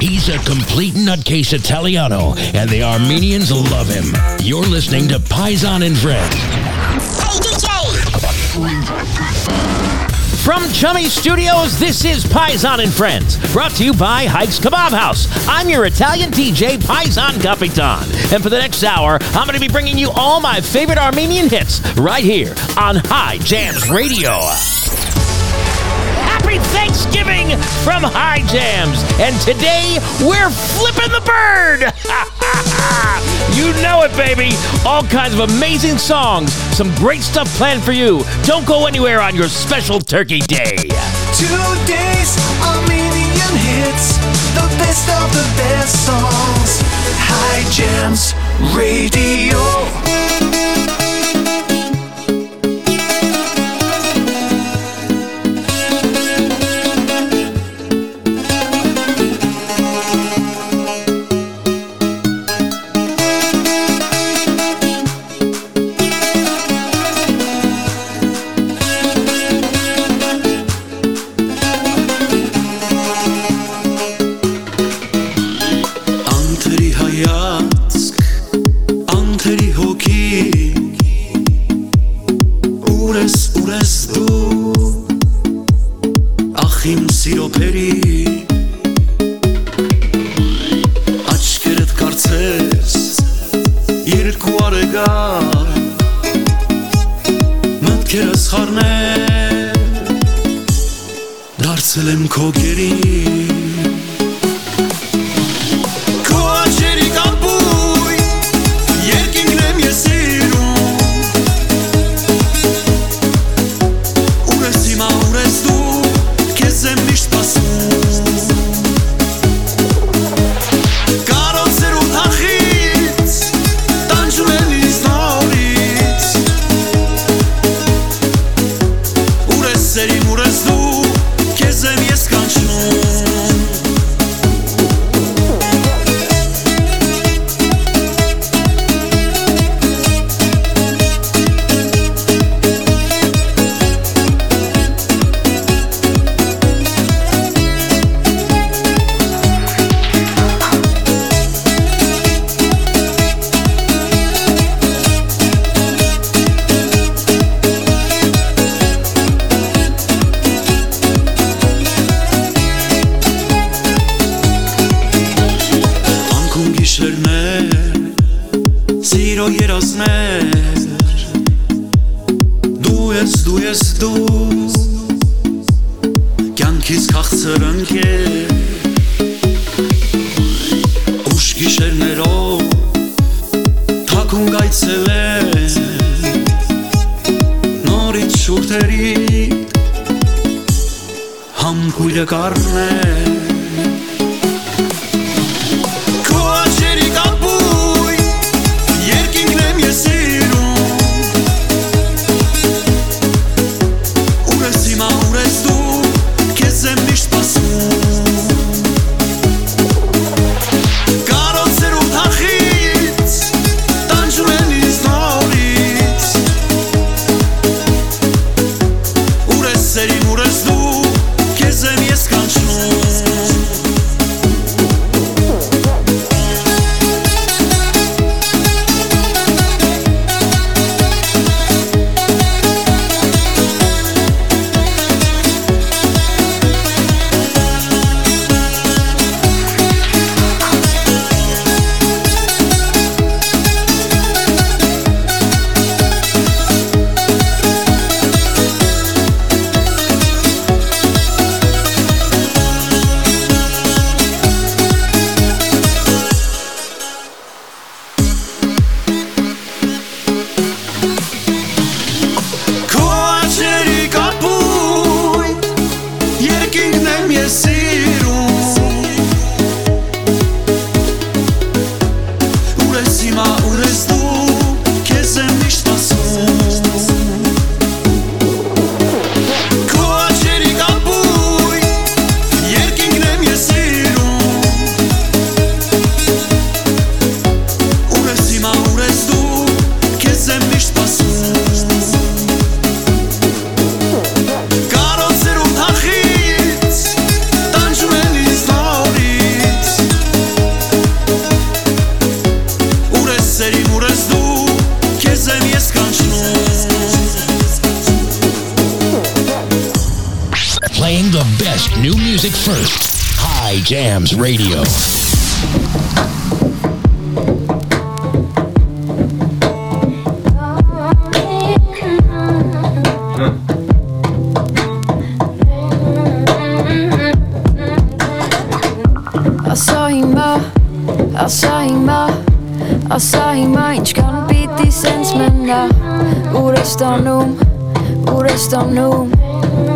He's a complete nutcase Italiano, and the Armenians love him. You're listening to Paisan and Friends. Hey, DJ! From Chummy Studios, this is Paisan and Friends, brought to you by Hike's Kebab House. I'm your Italian DJ, Paisan Capitan. And for the next hour, I'm going to be bringing you all my favorite Armenian hits right here on High Jams Radio. Happy Thanksgiving from High Jams. And today, we're flipping the bird. you know it, baby. All kinds of amazing songs, some great stuff planned for you. Don't go anywhere on your special Turkey Day. Today's Armenian hits, the best of the best songs. High Jams Radio.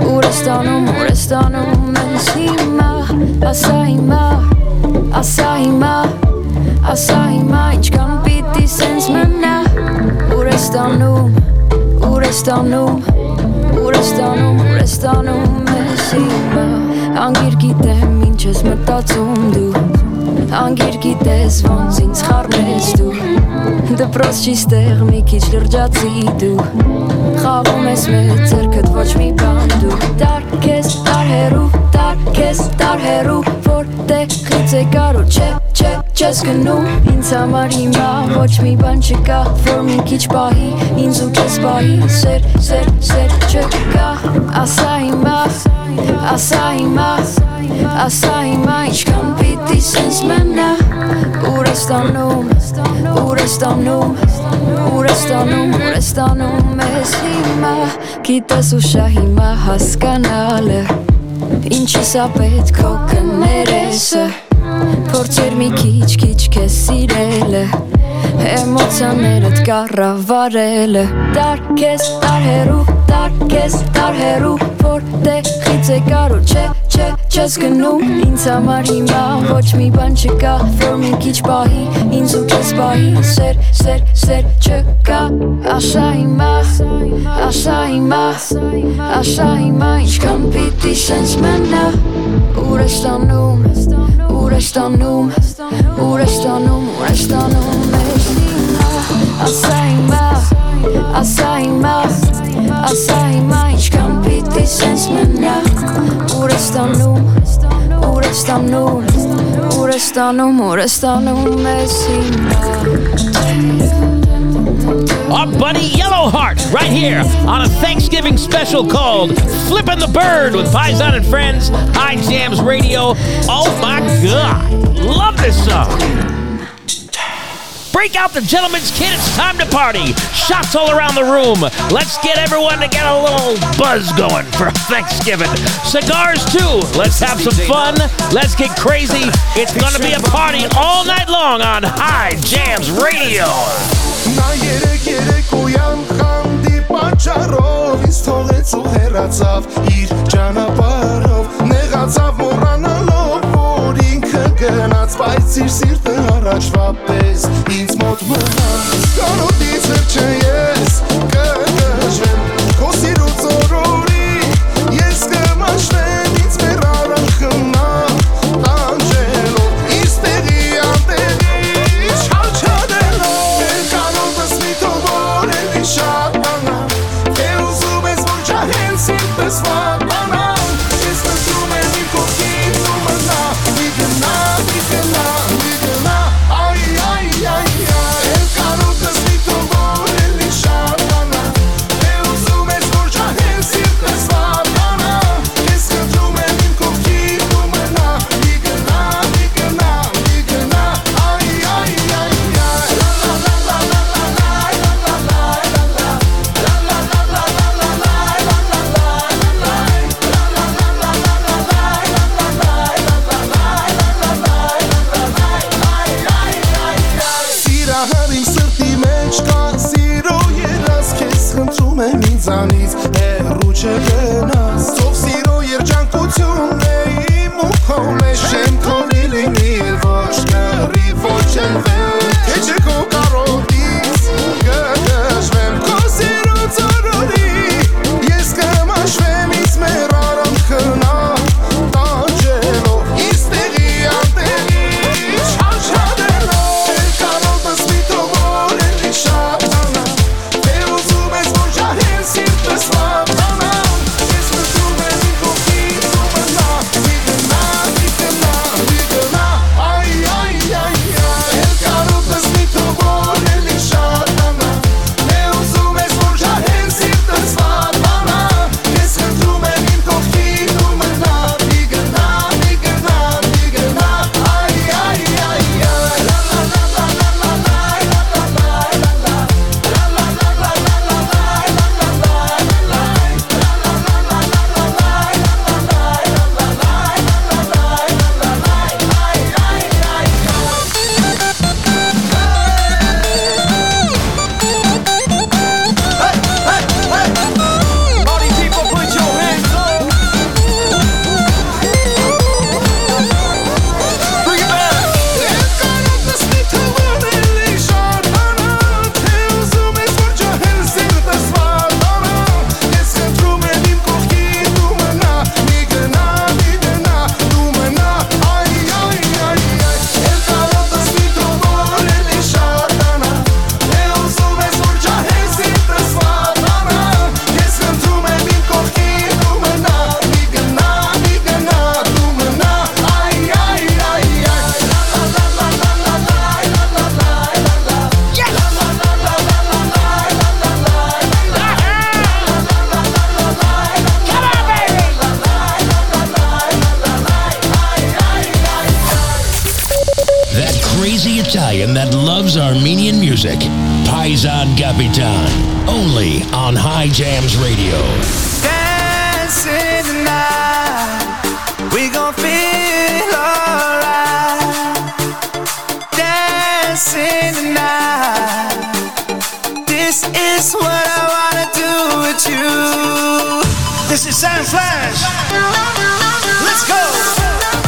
Ուր է ստանում, ուր է ստանում Մենս հիմա, ասա հիմա Ասա հիմա, ասա հիմա Ինչքան պիտի սենց մնա Ուր է ստանում, ուր է ստանում Ուր է ստանում, ուր է ստանում Մենս հիմա Անգիր գիտեմ ինչ ես մտածում դու Անգիր գիտես ոնց ինձ խառնես դու Դպրոց չի ստեղ մի քիչ լրջացի դու Խաղում ես մեծ ձերքդ ոչ մի բան դու Տար քեզ տար հերու, տար քեզ տար հերու Որտեղից է կարո չէ, չէ, չես գնում Ինձ համար հիմա ոչ մի բան չկա Որ մի քիչ պահի, ինձ ու քեզ պահի Սեր, սեր, սեր չկա Ասա հիմա, ասա հիմա Ասա հիմա ինչքան պիտի սենց մնա Ուր է ստանում, ուր է ստանում Ուր է ստանում, ուր է ստանում մեզ հիմա Գիտես ու շա հիմա հասկանալը Ինչի սա պետք քո կներեսը Փորձեր մի քիչ քիչ քեզ սիրելը Էմոցիաներդ կառավարելը Դար քեզ դար հերու, դար քեզ դար հերու Որտեղից է կարո չէ չէ, չես գնում Ինձ համար հիմա ոչ մի բան չկա Որ մի քիչ պահի, ինձ ու քեզ պահի Սեր, սեր, սեր չկա Աշա հիմա, աշա հիմա Աշա հիմա ինչքան պիտի սենց մնա Ուր է ստանում, ուր է ստանում Ուր է ստանում, ուր է ստանում Մեզ հիմա, ասա հիմա Ասա հիմա, ասա հիմա ինչքան պիտի սենց մնա Ուր է ստանում, ուր է ստանում Ուր է ստանում, ուր է ստանում մեզ հիմա Our buddy Yellowheart, right here on a Thanksgiving special called Flippin' the Bird with Paisan and Friends, High Jams Radio. Oh my God, love this song. Break out the gentleman's kit. It's time to party. Shots all around the room. Let's get everyone to get a little buzz going for Thanksgiving. Cigars, too. Let's have some fun. Let's get crazy. It's to be a party all night long on High Jams Radio. Պատճառով ինձ թողեց ու հեռացավ իր ճանապարհով նեղացավ մոռանալով որ ինքը գնաց բայց իր սիրտը առաջվա պես ինձ մոտ մնաց կանոդից վերջը ես կդժվեմ քո սիրուց օրորի ես կմաշվեմ that loves Armenian music. Paisan Capitan. Only on High Jams Radio. Dancing tonight, we gon' feel alright. Dancing tonight, this is what I wanna do with you. This is Sam Flash. Let's go.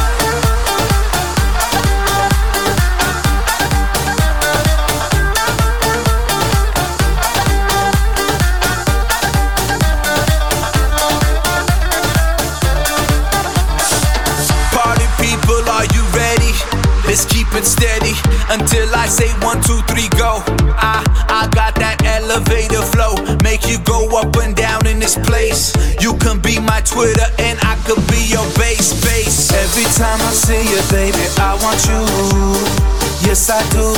It steady until I say one, two, three, go. I I got that elevator flow, make you go up and down in this place. You can be my Twitter and I could be your base base. Every time I see you, baby, I want you. Yes, I do.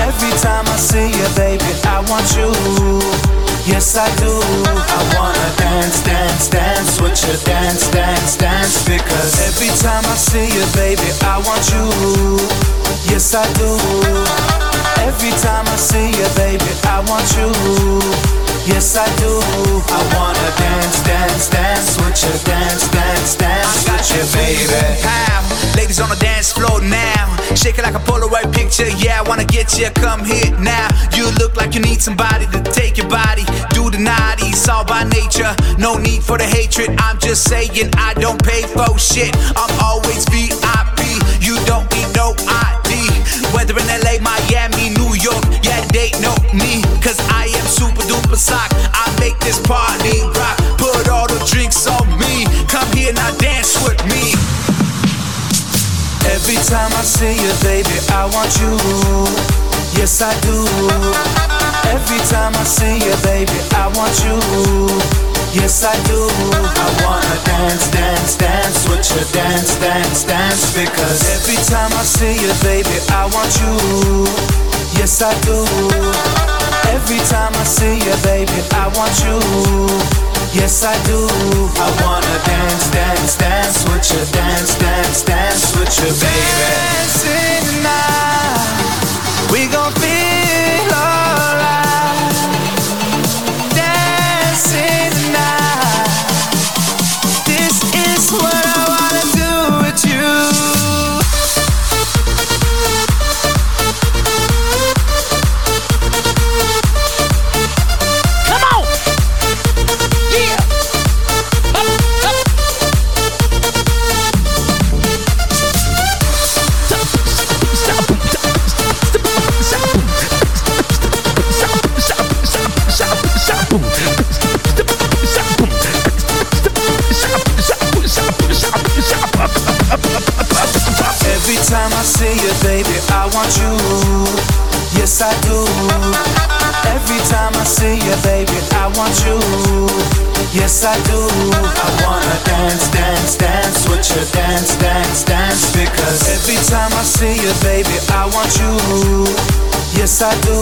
Every time I see you, baby, I want you. Yes, I do. I wanna dance, dance, dance with you. Dance, dance, dance. Because every time I see you, baby, I want you. Yes, I do. Every time I see you, baby, I want you. Yes, I do. I wanna dance, dance, dance with you. Dance, dance, dance with you, baby. How? Ladies on the dance floor now. Shake it like a Polaroid picture. Yeah, I wanna get you. Come here now. You look like you need somebody to take your body do the naughties all by nature. No need for the hatred. I'm just saying I don't pay for shit. I'm always VIP. You don't need no ID. Whether in LA, Miami, New York, yeah, they know me. Cause I am super duper sock. I make this party rock. Time I see you, baby, I want you. Yes, I do. Every time I see you, baby, I want you. Yes, I do. I wanna dance, dance, dance with you. Dance, dance, dance. Because every time I see you, baby, I want you. Yes, I do. Every time I see you, baby, I want you. Yes, I do. I wanna dance, dance, dance with you. Dance, dance, dance with you, baby. Dancing tonight, we gon' feel alright. time want you. Yes, I do. Every time I see you, baby, I want you. Yes, I do. I wanna dance, dance, dance with you. Dance, dance, dance. Because every time I see you, baby, I want you. Yes, I do.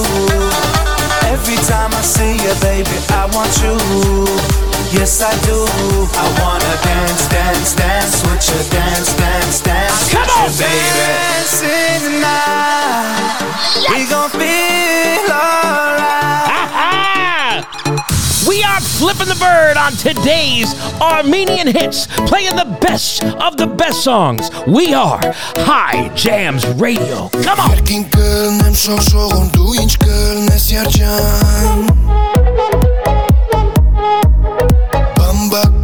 Every time I see you, baby, I want you. Yes, I do. I wanna dance, dance, dance with you. Dance, dance, dance Come on, you, baby. Dancing tonight. Yes. We gon' feel alright. We are flipping the bird on today's Armenian hits, playing the best of the best songs. We are High Jams Radio. Come on.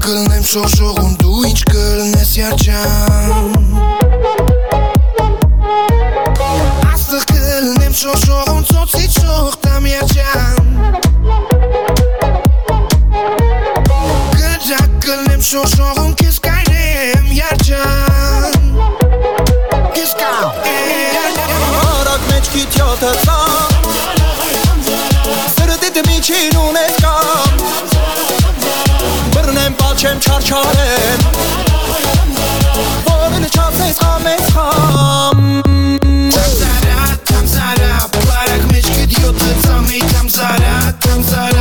Կլնեմ շողշողում դու ինչ կլնես երջան Աստղ կլնեմ շողշողում ծոցի չող տամ երջան Գջակ կլնեմ շողշողում կես կայրեմ երջան Կես կայրեմ Արակ մեջքի թյոթը ծամ Սրդիտ միջին ունես կամ میشم چارچارم بارل چاپ نیست آمیز خام Там заряд, там заряд, Барак меч гидьет, там и там заряд, там заряд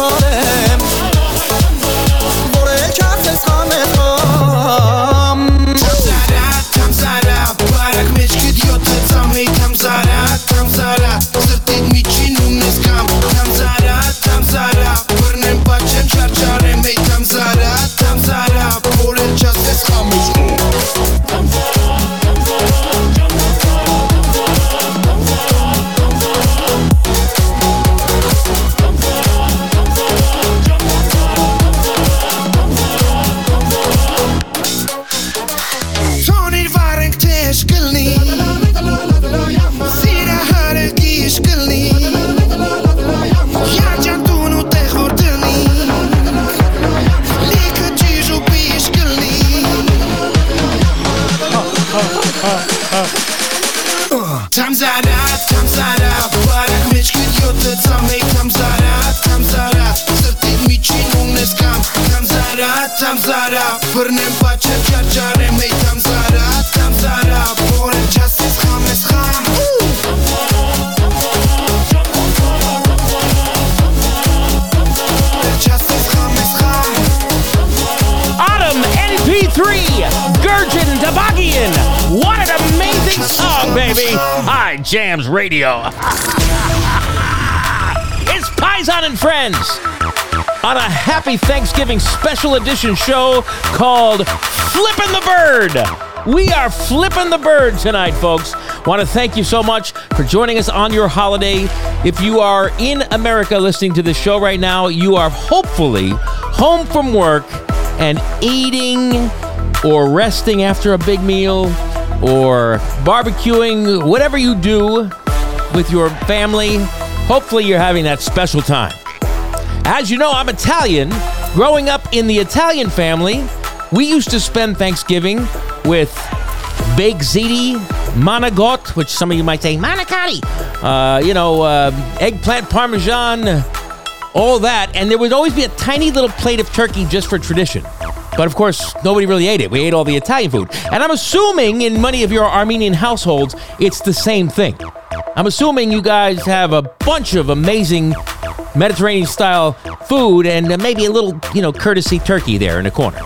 shorty. Jams Radio. it's Paisan and Friends on a happy Thanksgiving special edition show called Flippin' the Bird. We are flipping the bird tonight, folks. Want to thank you so much for joining us on your holiday. If you are in America listening to this show right now, you are hopefully home from work and eating or resting after a big meal or barbecuing, whatever you do with your family. Hopefully, you're having that special time. As you know, I'm Italian. Growing up in the Italian family, we used to spend Thanksgiving with baked ziti, manigot, which some of you might say manicotti, uh, you know, uh, eggplant parmesan, all that. And there would always be a tiny little plate of turkey just for tradition. But of course, nobody really ate it. We ate all the Italian food. And I'm assuming in many of your Armenian households, it's the same thing. I'm assuming you guys have a bunch of amazing Mediterranean style food and maybe a little, you know, courtesy turkey there in the corner.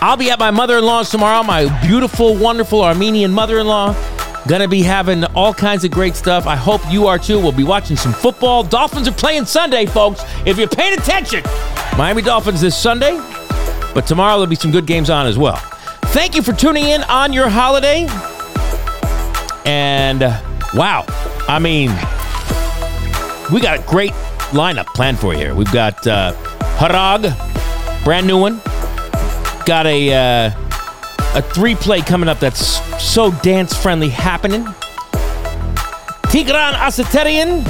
I'll be at my mother in law's tomorrow, my beautiful, wonderful Armenian mother in law. Gonna be having all kinds of great stuff. I hope you are too. We'll be watching some football. Dolphins are playing Sunday, folks. If you're paying attention, Miami Dolphins this Sunday, but tomorrow there'll be some good games on as well. Thank you for tuning in on your holiday. And uh, wow, I mean, we got a great lineup planned for you here. We've got uh, Harag, brand new one. Got a uh, a three play coming up that's so dance friendly happening. Tigran Asatryan,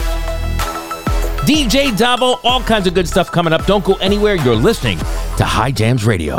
DJ Davo, all kinds of good stuff coming up. Don't go anywhere. You're listening to High Jams Radio.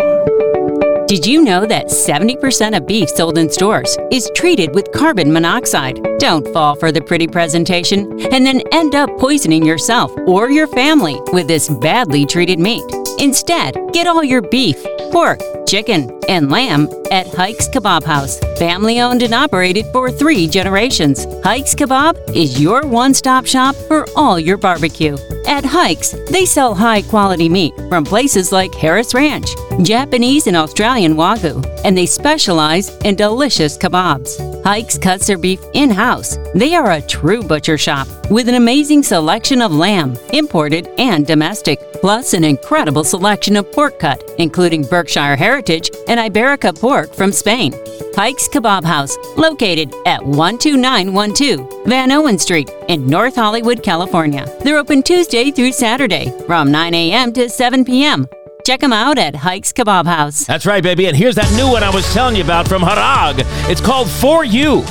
Did you know that 70% of beef sold in stores is treated with carbon monoxide? Don't fall for the pretty presentation and then end up poisoning yourself or your family with this badly treated meat. Instead, get all your beef, pork, chicken, and lamb at Hikes Kebab House. Family owned and operated for three generations. Hikes Kebab is your one stop shop for all your barbecue. At Hikes, they sell high quality meat from places like Harris Ranch, Japanese and Australian Wagyu, and they specialize in delicious kebabs. Hikes cuts their beef in house. They are a true butcher shop with an amazing selection of lamb, imported and domestic, plus an incredible selection of pork cut, including Berkshire Heritage and Iberica pork from Spain. Hikes Kebab House, located at 12912 Vanowen Street in North Hollywood, California. They're open Tuesday through Saturday from 9 a.m. to 7 p.m. Check them out at Hikes Kebab House. That's right, baby. And here's that new one I was telling you about from Harag. It's called For You.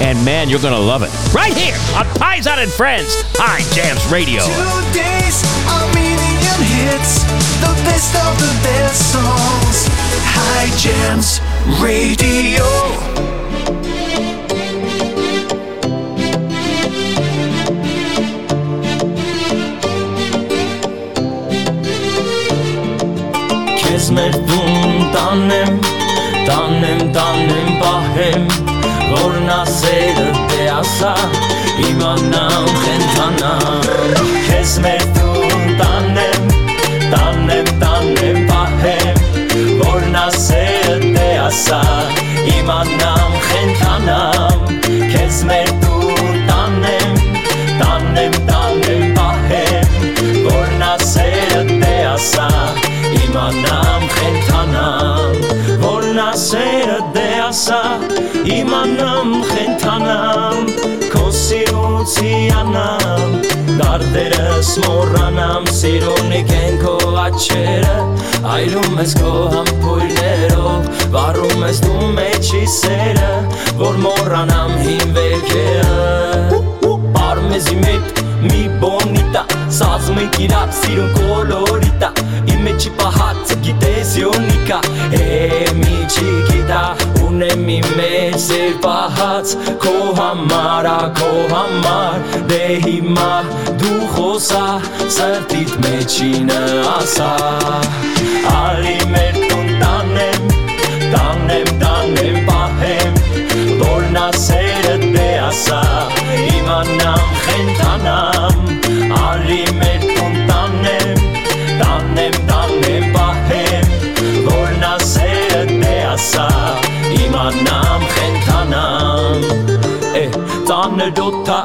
And man, you're going to love it. Right here on Paisan and Friends, High Jams Radio. Today's Armenian hits, the best of the best songs. High Jams Radio. Քեզ մեր տուն տանեմ, տանեմ, տանեմ, պահեմ, որ նա սերը դե ասա, իմանամ խենթանամ Քեզ մեր տուն տանեմ, տանեմ, ասա, իմանամ խենթանամ Քեզ մեր տուն տանեմ, տանեմ, տանեմ, պահեմ Որն ասերը դե ասա, իմանամ խենթանամ Որն ասերը դե ասա, իմանամ խենթանամ Քո սիրուցիանամ Դարդերս մոռանամ սիրունի կեն քո աչերը Այրում ես քո համբույրներով Վառում ես դու մեջի սերը Որ մոռանամ հին վերքերը Պարմեզի մետ մի բոնիտա Սազում ենք իրար սիրուն կոլորիտա մեջի պահած գիտես յոնիկա է միջի գիտա ունեմ իմ մեջ ձեր պահած քո համար քո համար դե հիմա դու խոսա սրտիդ մեջին ասա ալի մեր տուն տանեմ տանեմ տանեմ պահեմ որնա սերը դե ասա իմանամ խենթանամ Իմանամ խենթանամ Է, ծանրոթա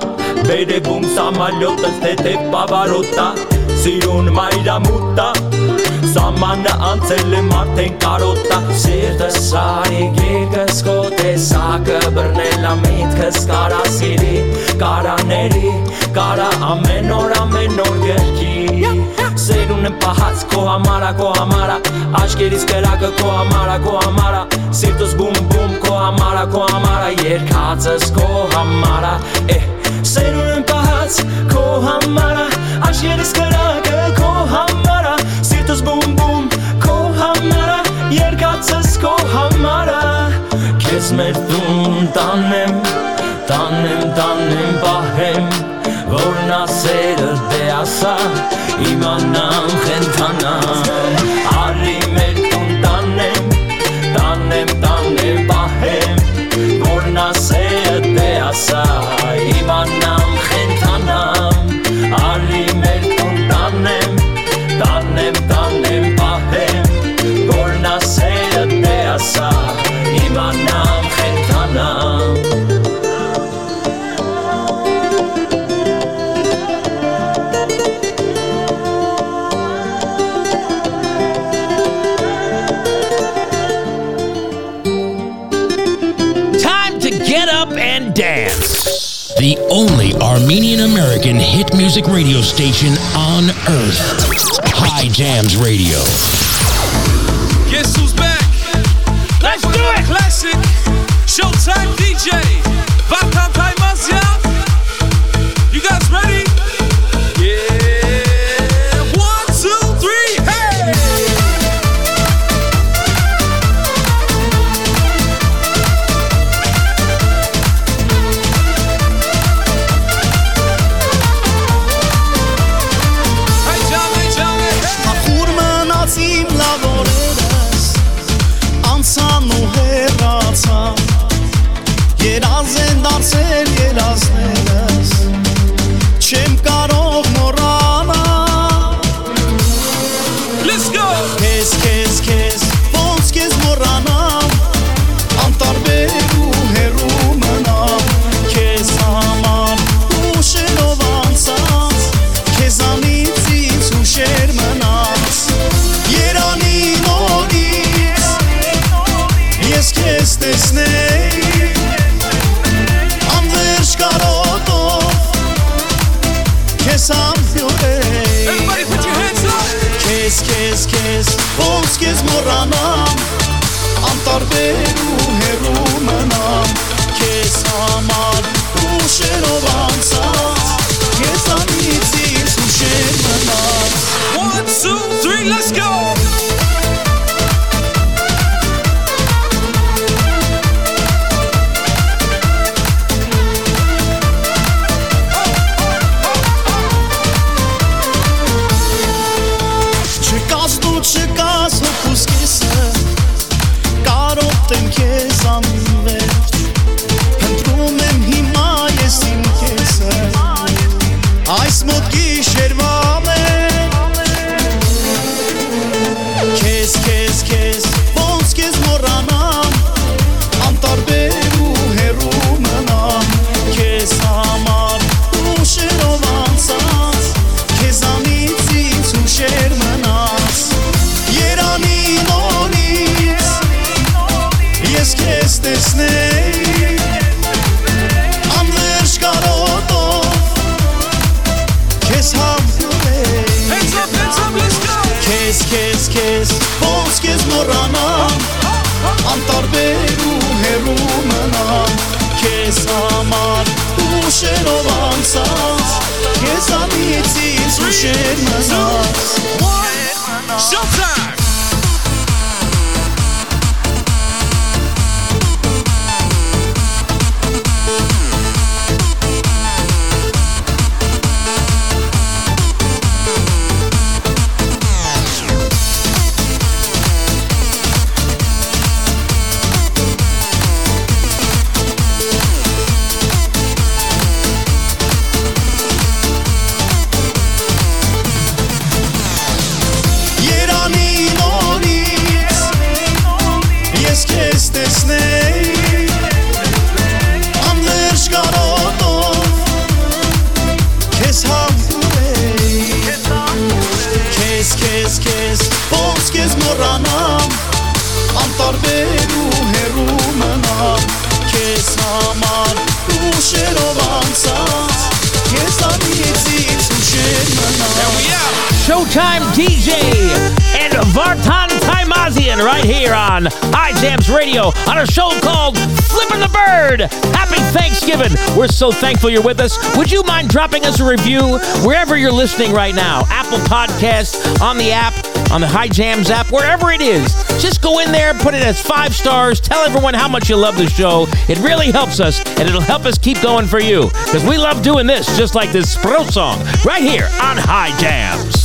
Բերևում սամալյոտս թեթև պավարոտա Սիրուն մայրամուտա Սամանը անցել եմ արդեն կարոտա Սիրտս սարի գիրկս քո տեսակը բռնելա միտքս կարա սիրի Կարաների, կարա ամեն օր ամեն օր գրքի Սերուն եմ պահած քո համարա, քո համարա Աշկերիս կրակը քո համարա, քո համարա Սիրտս բում բում քո համարա, քո համարա Երկացս քո համարա Է, սերուն եմ պահած քո համարա Աշկերիս կրակը քո համարա Սիրտս բում բում քո համարա Երկացս քո համարա Քեզ մեր տուն տանեմ Տանեմ, տանեմ, պահեմ Որն ասերը դե ասա Իմանամ խենթանամ Արի Armenian American hit music radio station on earth. High Jams Radio. Ոնց քեզ մոռանամ Անտարբեր ու հեռու մնամ Քեզ համար ուշերով անցած Քեզ անից ինձ ուշեր մնաց One, two, three, let's go! Համար ուշերով անցած Քեզանից ինձ ուշեր մնաց Showtime. We're so thankful you're with us. Would you mind dropping us a review wherever you're listening right now? Apple Podcasts, on the app, on the High Jams app, wherever it is. Just go in there, put it as five stars, tell everyone how much you love the show. It really helps us, and it'll help us keep going for you. Because we love doing this, just like this Spro song, right here on High Jams.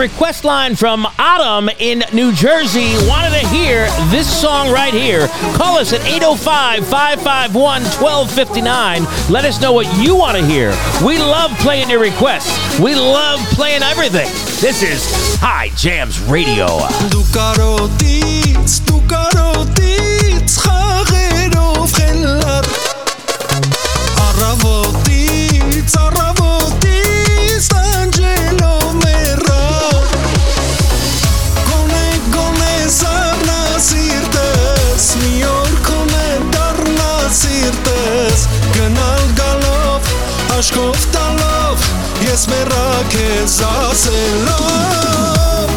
request line from Autumn in New Jersey wanted to hear this song right here. Call us at 805 551 1259. Let us know what you want to hear. We love playing your requests, we love playing everything. This is High Jams Radio. Աշկով տալով Ես մեռա քեզ ասելով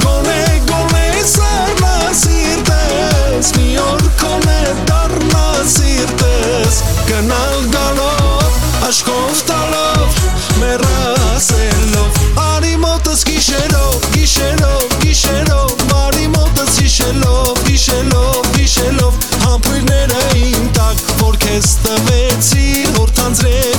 Գոնե, գոնե սառնա սիրտս Մի օր կոնե դառնա սիրտս Գնալ գալով, աշկով տալով Մեռա ասելով Արի մոտս գիշերով, գիշերով, գիշերով Արի մոտս հիշելով, հիշելով, հիշելով Համբույրները իմ տակ, որ քեզ տվեցի Հորթանձրևի տակ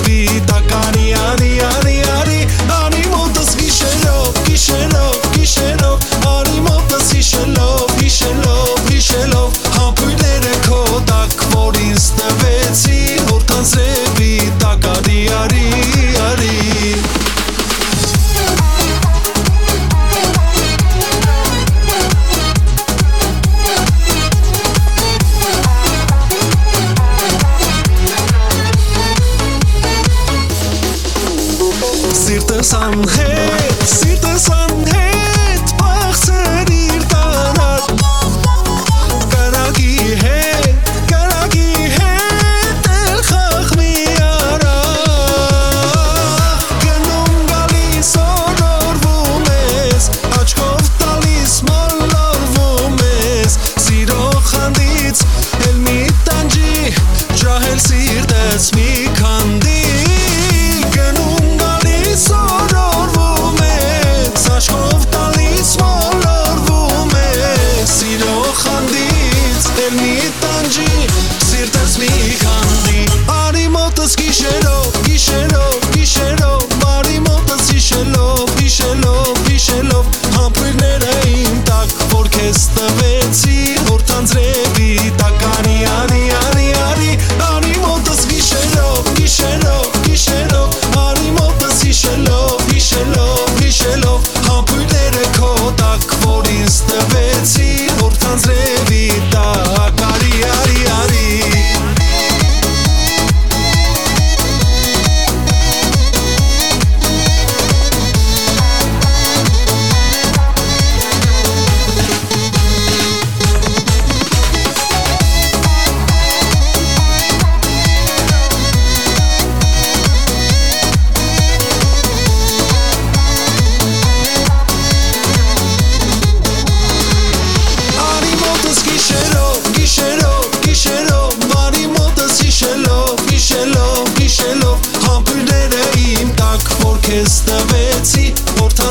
sangre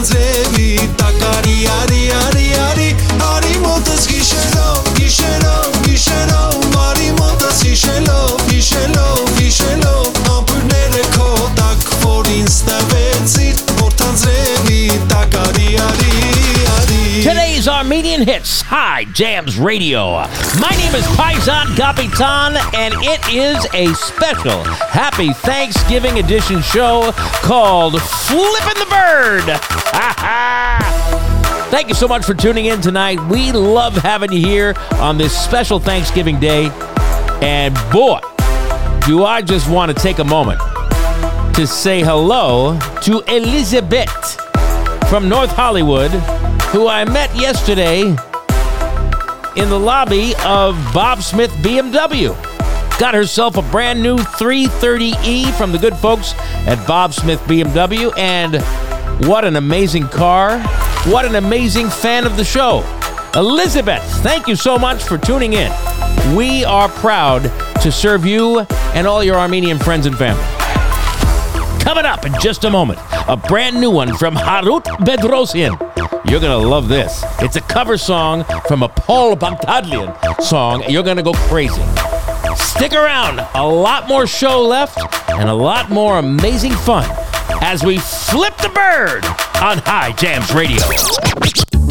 Fernsehen. Hits High Jams Radio. My name is Paisan Gapitan, and it is a special Happy Thanksgiving edition show called Flippin' the Bird. Thank you so much for tuning in tonight. We love having you here on this special Thanksgiving day. And boy, do I just want to take a moment to say hello to Elizabeth from North Hollywood, who I met yesterday in the lobby of Bob Smith BMW. Got herself a brand new 330E from the good folks at Bob Smith BMW, and what an amazing car! What an amazing fan of the show. Elizabeth, thank you so much for tuning in. We are proud to serve you and all your Armenian friends and family. Coming up in just a moment, a brand new one from Harut Bedrosian. You're to love this. It's a cover song from a Paul Bagdadlian song. You're to go crazy. Stick around. A lot more show left and a lot more amazing fun as we flip the bird on High Jams Radio.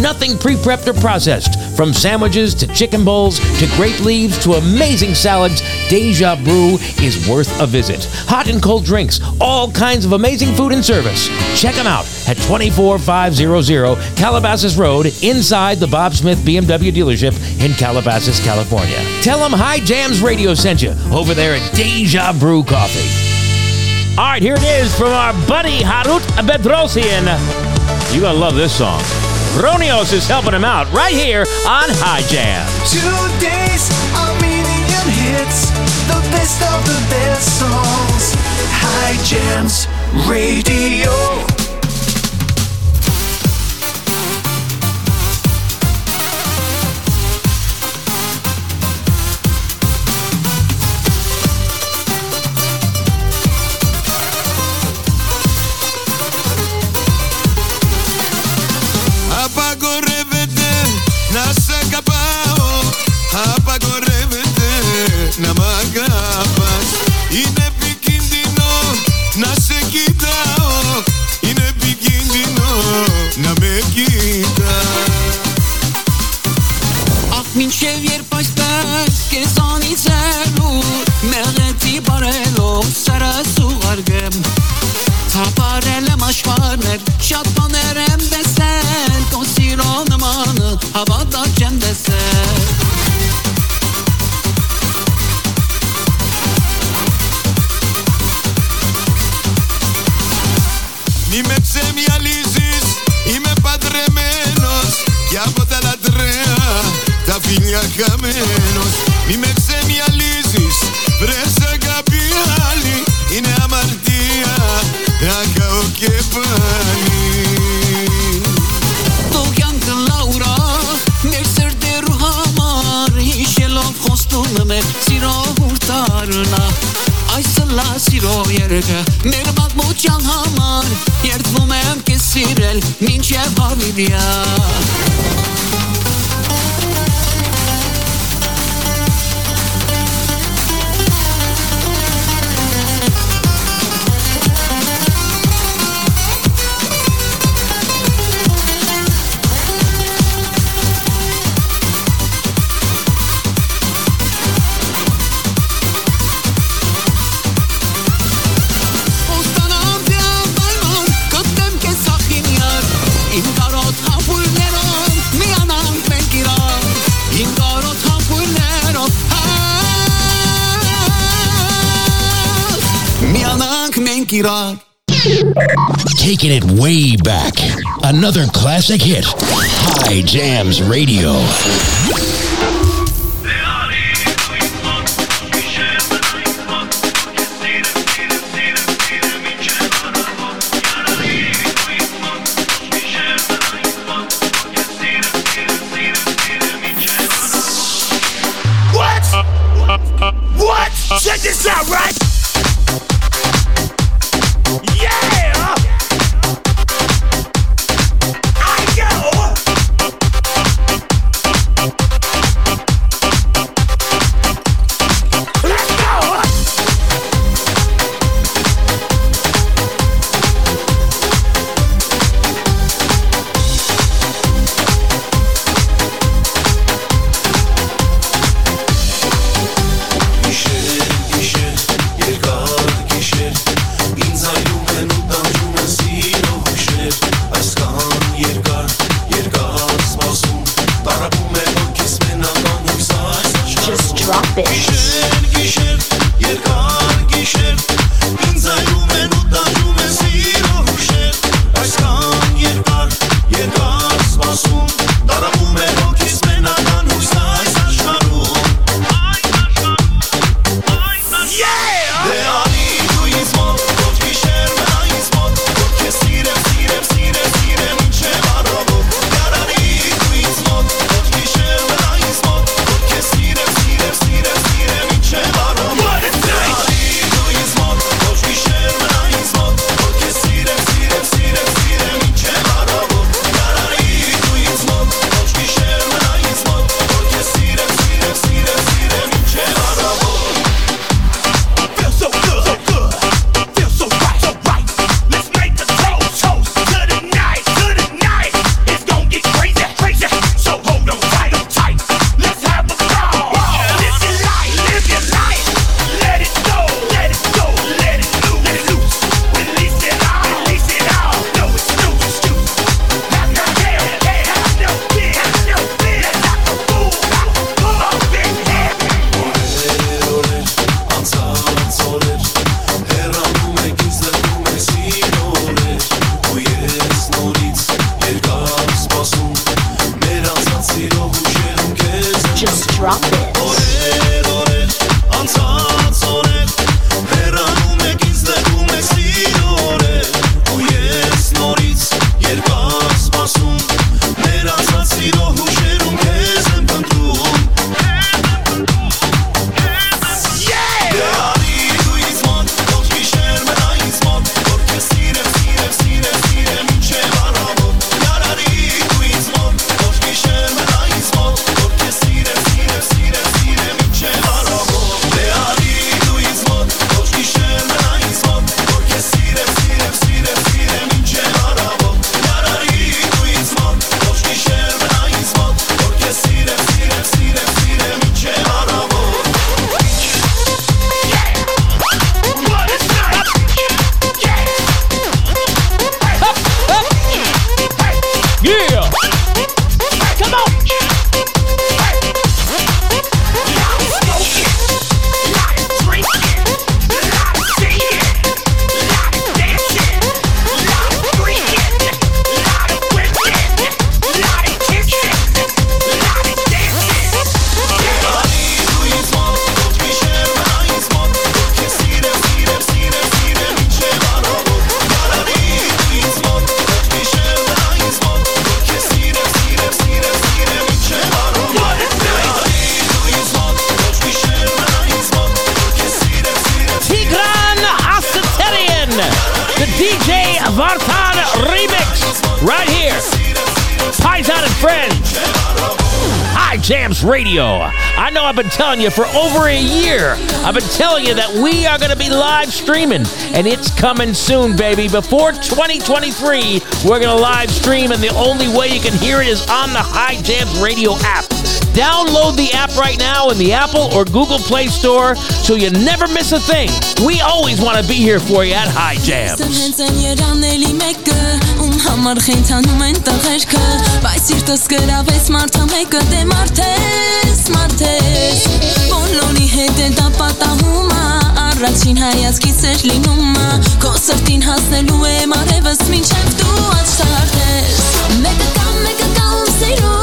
Nothing pre prepped or processed. From sandwiches to chicken bowls to grape leaves to amazing salads, Deja Brew is worth a visit. Hot and cold drinks, all kinds of amazing food and service. Check them out at 24500 Calabasas Road inside the Bob Smith BMW dealership in Calabasas, California. Tell them High Jams Radio sent you over there at Deja Brew Coffee. All right, here it is from our buddy Harut Bedrosian. You're going to love this song. Ronios is helping him out right here on High Jam. Today's Armenian hits, the best of the best songs. High Jams Radio. Μη με ψεμιαλίζεις Είμαι παντρεμένος Και από τα λατρεία Τα φιλιά χαμένος. Μη με ψεμιαλίζεις Βρες αγάπη άλλη Είναι αμαρτία Να καώ και πάλι. Ruhamar, inşallah kostum me, sirah լա սիրո երգը մեր մատմության համար Երդվում եմ կես սիրել մինչև հավիդյա Rock. Taking it way back. Another classic hit. High Jams Radio. Radio. I know I've been telling you for over a year, I've been telling you that we are going to be live streaming, and it's coming soon, baby. Before 2023, we're going to live stream, and the only way you can hear it is on the High Jams Radio app. Download the app right now in the Apple or Google Play Store so you never miss a thing. We always want to be here for you at High Jams. առաջին հայացքից էր լինում ա Քո սրտին հասնելու դու Մեկը կամ մեկը կամ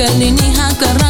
Kalini hakaran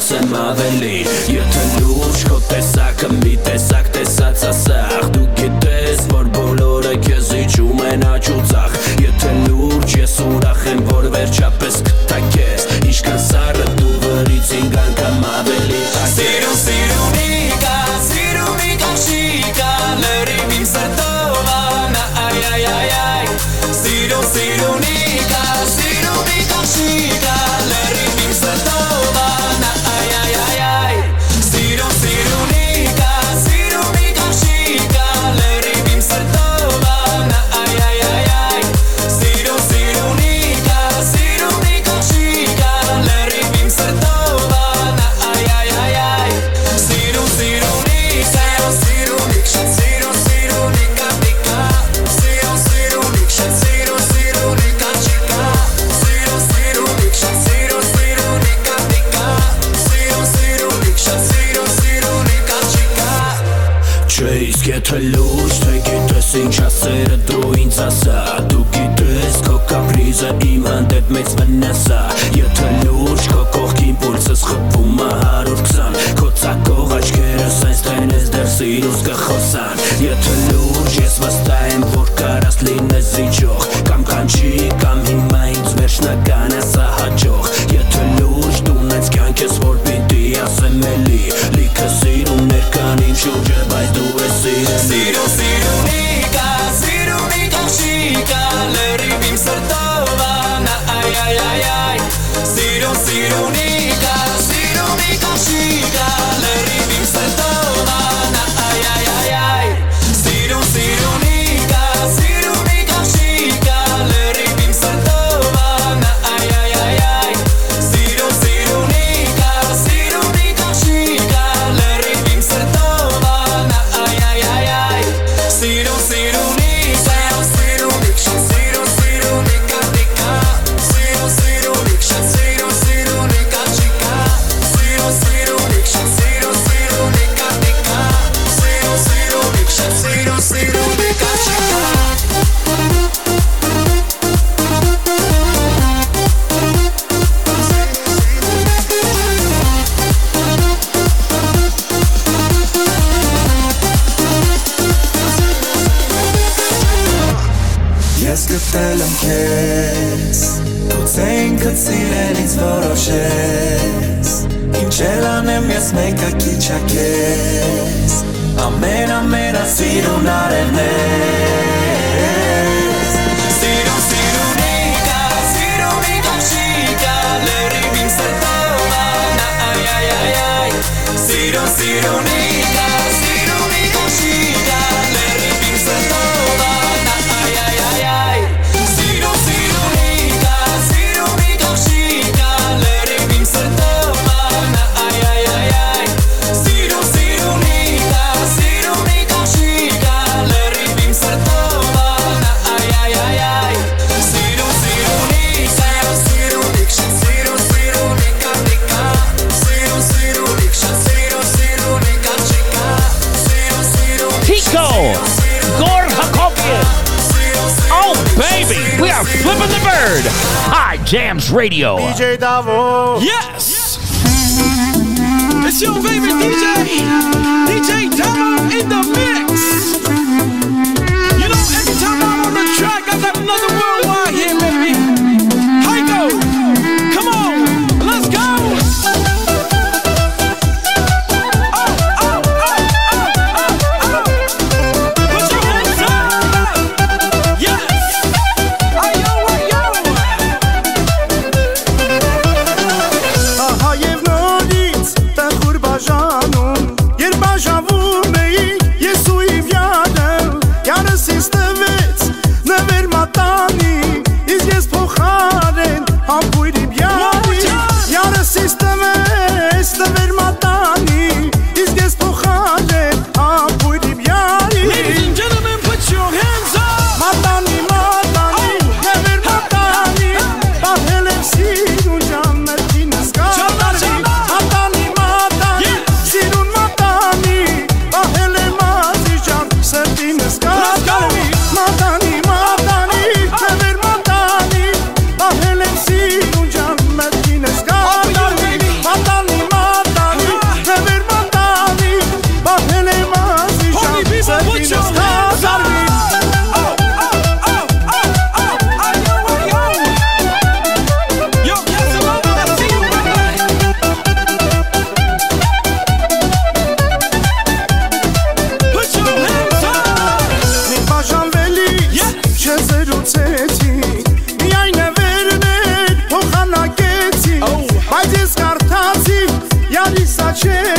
Somebody needs you to lose. Disco. Gord Hakopian. Oh, baby. We are flipping the bird. Hi, Jams Radio. DJ Davo. Yes. It's your favorite DJ. DJ Davo in the mix. You know, every time I'm on the track, I got another worldwide. noche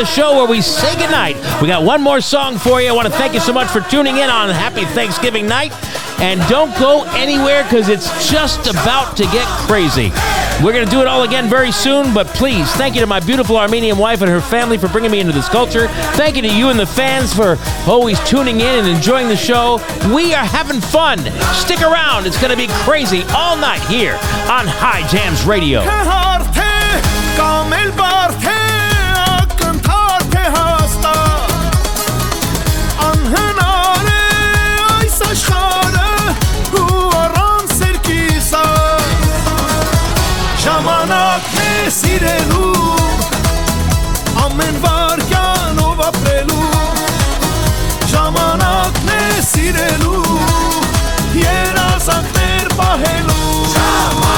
the show where we say goodnight. We got one more song for you. I want to thank you so much for tuning in on Happy Thanksgiving night. And don't go anywhere because it's just about to get crazy. We're going to do it all again very soon, but please, thank you to my beautiful Armenian wife and her family for bringing me into this culture. Thank you to you and the fans for always tuning in and enjoying the show. We are having fun. Stick around. It's going to be crazy all night here on High Jams Radio. Սիրելու երազանքներ պահելու ժամանակն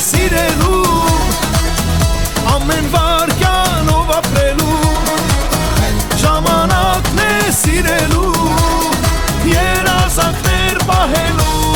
սիրելու ամեն վարքյանով ապրելու ժամանակն է սիրելու երազանքներ պահելու